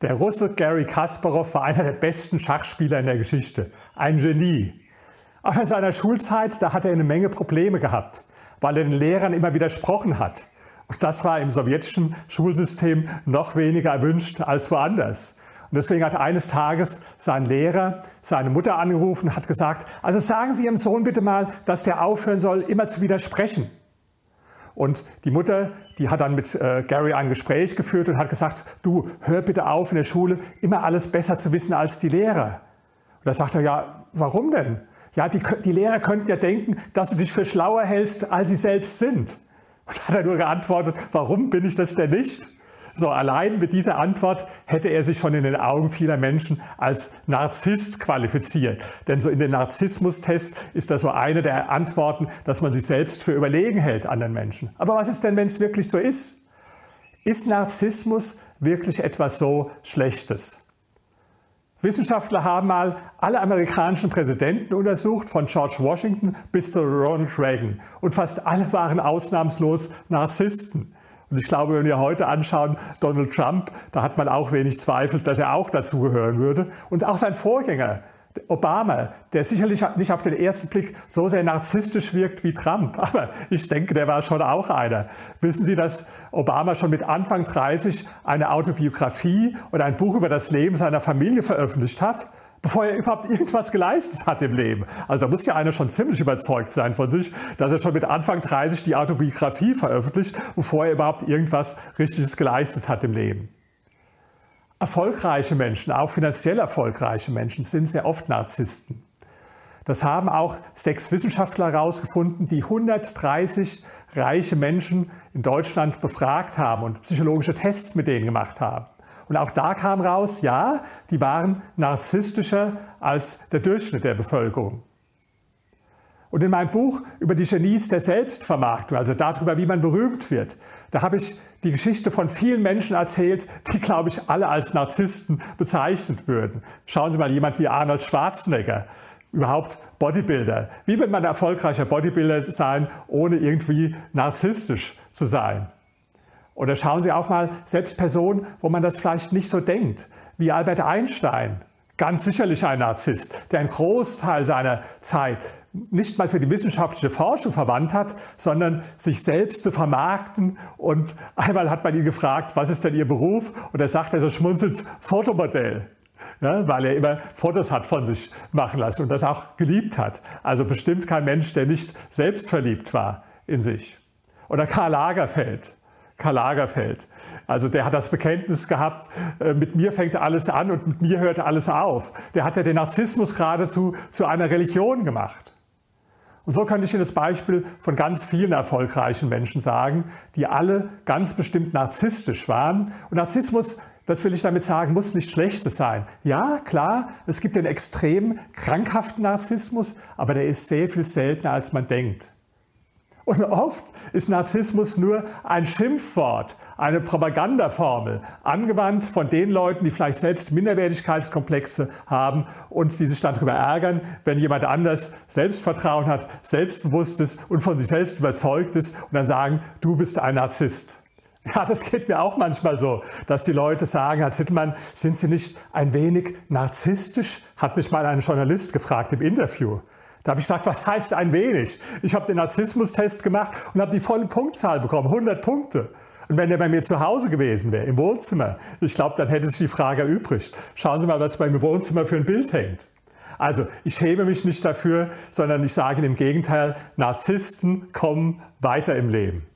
Der Russe Gary Kasparov war einer der besten Schachspieler in der Geschichte. Ein Genie. Aber in seiner Schulzeit, da hat er eine Menge Probleme gehabt, weil er den Lehrern immer widersprochen hat. Und das war im sowjetischen Schulsystem noch weniger erwünscht als woanders. Und deswegen hat eines Tages sein Lehrer seine Mutter angerufen und hat gesagt, also sagen Sie Ihrem Sohn bitte mal, dass der aufhören soll, immer zu widersprechen. Und die Mutter, die hat dann mit äh, Gary ein Gespräch geführt und hat gesagt, du, hör bitte auf in der Schule, immer alles besser zu wissen als die Lehrer. Und da sagt er, ja, warum denn? Ja, die, die Lehrer könnten ja denken, dass du dich für schlauer hältst, als sie selbst sind. Und hat er nur geantwortet, warum bin ich das denn nicht? So, allein mit dieser Antwort hätte er sich schon in den Augen vieler Menschen als Narzisst qualifiziert. Denn so in den Narzissmustest ist das so eine der Antworten, dass man sich selbst für überlegen hält anderen Menschen. Aber was ist denn, wenn es wirklich so ist? Ist Narzissmus wirklich etwas so Schlechtes? Wissenschaftler haben mal alle amerikanischen Präsidenten untersucht, von George Washington bis zu Ronald Reagan. Und fast alle waren ausnahmslos Narzissten. Und ich glaube, wenn wir heute anschauen, Donald Trump, da hat man auch wenig Zweifel, dass er auch dazugehören würde. Und auch sein Vorgänger, Obama, der sicherlich nicht auf den ersten Blick so sehr narzisstisch wirkt wie Trump, aber ich denke, der war schon auch einer. Wissen Sie, dass Obama schon mit Anfang 30 eine Autobiografie und ein Buch über das Leben seiner Familie veröffentlicht hat? Bevor er überhaupt irgendwas geleistet hat im Leben. Also da muss ja einer schon ziemlich überzeugt sein von sich, dass er schon mit Anfang 30 die Autobiografie veröffentlicht, bevor er überhaupt irgendwas Richtiges geleistet hat im Leben. Erfolgreiche Menschen, auch finanziell erfolgreiche Menschen, sind sehr oft Narzissten. Das haben auch sechs Wissenschaftler herausgefunden, die 130 reiche Menschen in Deutschland befragt haben und psychologische Tests mit denen gemacht haben. Und auch da kam raus, ja, die waren narzisstischer als der Durchschnitt der Bevölkerung. Und in meinem Buch über die Genies der Selbstvermarktung, also darüber, wie man berühmt wird, da habe ich die Geschichte von vielen Menschen erzählt, die, glaube ich, alle als Narzissten bezeichnet würden. Schauen Sie mal, jemand wie Arnold Schwarzenegger, überhaupt Bodybuilder. Wie wird man erfolgreicher Bodybuilder sein, ohne irgendwie narzisstisch zu sein? Oder schauen Sie auch mal selbst Personen, wo man das vielleicht nicht so denkt, wie Albert Einstein. Ganz sicherlich ein Narzisst, der einen Großteil seiner Zeit nicht mal für die wissenschaftliche Forschung verwandt hat, sondern sich selbst zu vermarkten. Und einmal hat man ihn gefragt, was ist denn Ihr Beruf? Und er sagt, er so schmunzelt, Fotomodell. Ja, weil er immer Fotos hat von sich machen lassen und das auch geliebt hat. Also bestimmt kein Mensch, der nicht selbst verliebt war in sich. Oder Karl Lagerfeld. Karl Lagerfeld. Also der hat das Bekenntnis gehabt, äh, mit mir fängt alles an und mit mir hört alles auf. Der hat ja den Narzissmus geradezu zu einer Religion gemacht. Und so könnte ich Ihnen das Beispiel von ganz vielen erfolgreichen Menschen sagen, die alle ganz bestimmt narzisstisch waren. Und Narzissmus, das will ich damit sagen, muss nicht Schlechtes sein. Ja, klar, es gibt den extrem krankhaften Narzissmus, aber der ist sehr viel seltener, als man denkt. Und oft ist Narzissmus nur ein Schimpfwort, eine Propagandaformel, angewandt von den Leuten, die vielleicht selbst Minderwertigkeitskomplexe haben und die sich dann darüber ärgern, wenn jemand anders Selbstvertrauen hat, selbstbewusst ist und von sich selbst überzeugt ist und dann sagen, du bist ein Narzisst. Ja, das geht mir auch manchmal so, dass die Leute sagen, Herr Zittelmann, sind Sie nicht ein wenig narzisstisch? Hat mich mal ein Journalist gefragt im Interview. Da habe ich gesagt, was heißt ein wenig? Ich habe den Narzissmustest gemacht und habe die volle Punktzahl bekommen, 100 Punkte. Und wenn der bei mir zu Hause gewesen wäre, im Wohnzimmer, ich glaube, dann hätte sich die Frage erübrigt. Schauen Sie mal, was bei mir im Wohnzimmer für ein Bild hängt. Also, ich schäme mich nicht dafür, sondern ich sage im Gegenteil, Narzissten kommen weiter im Leben.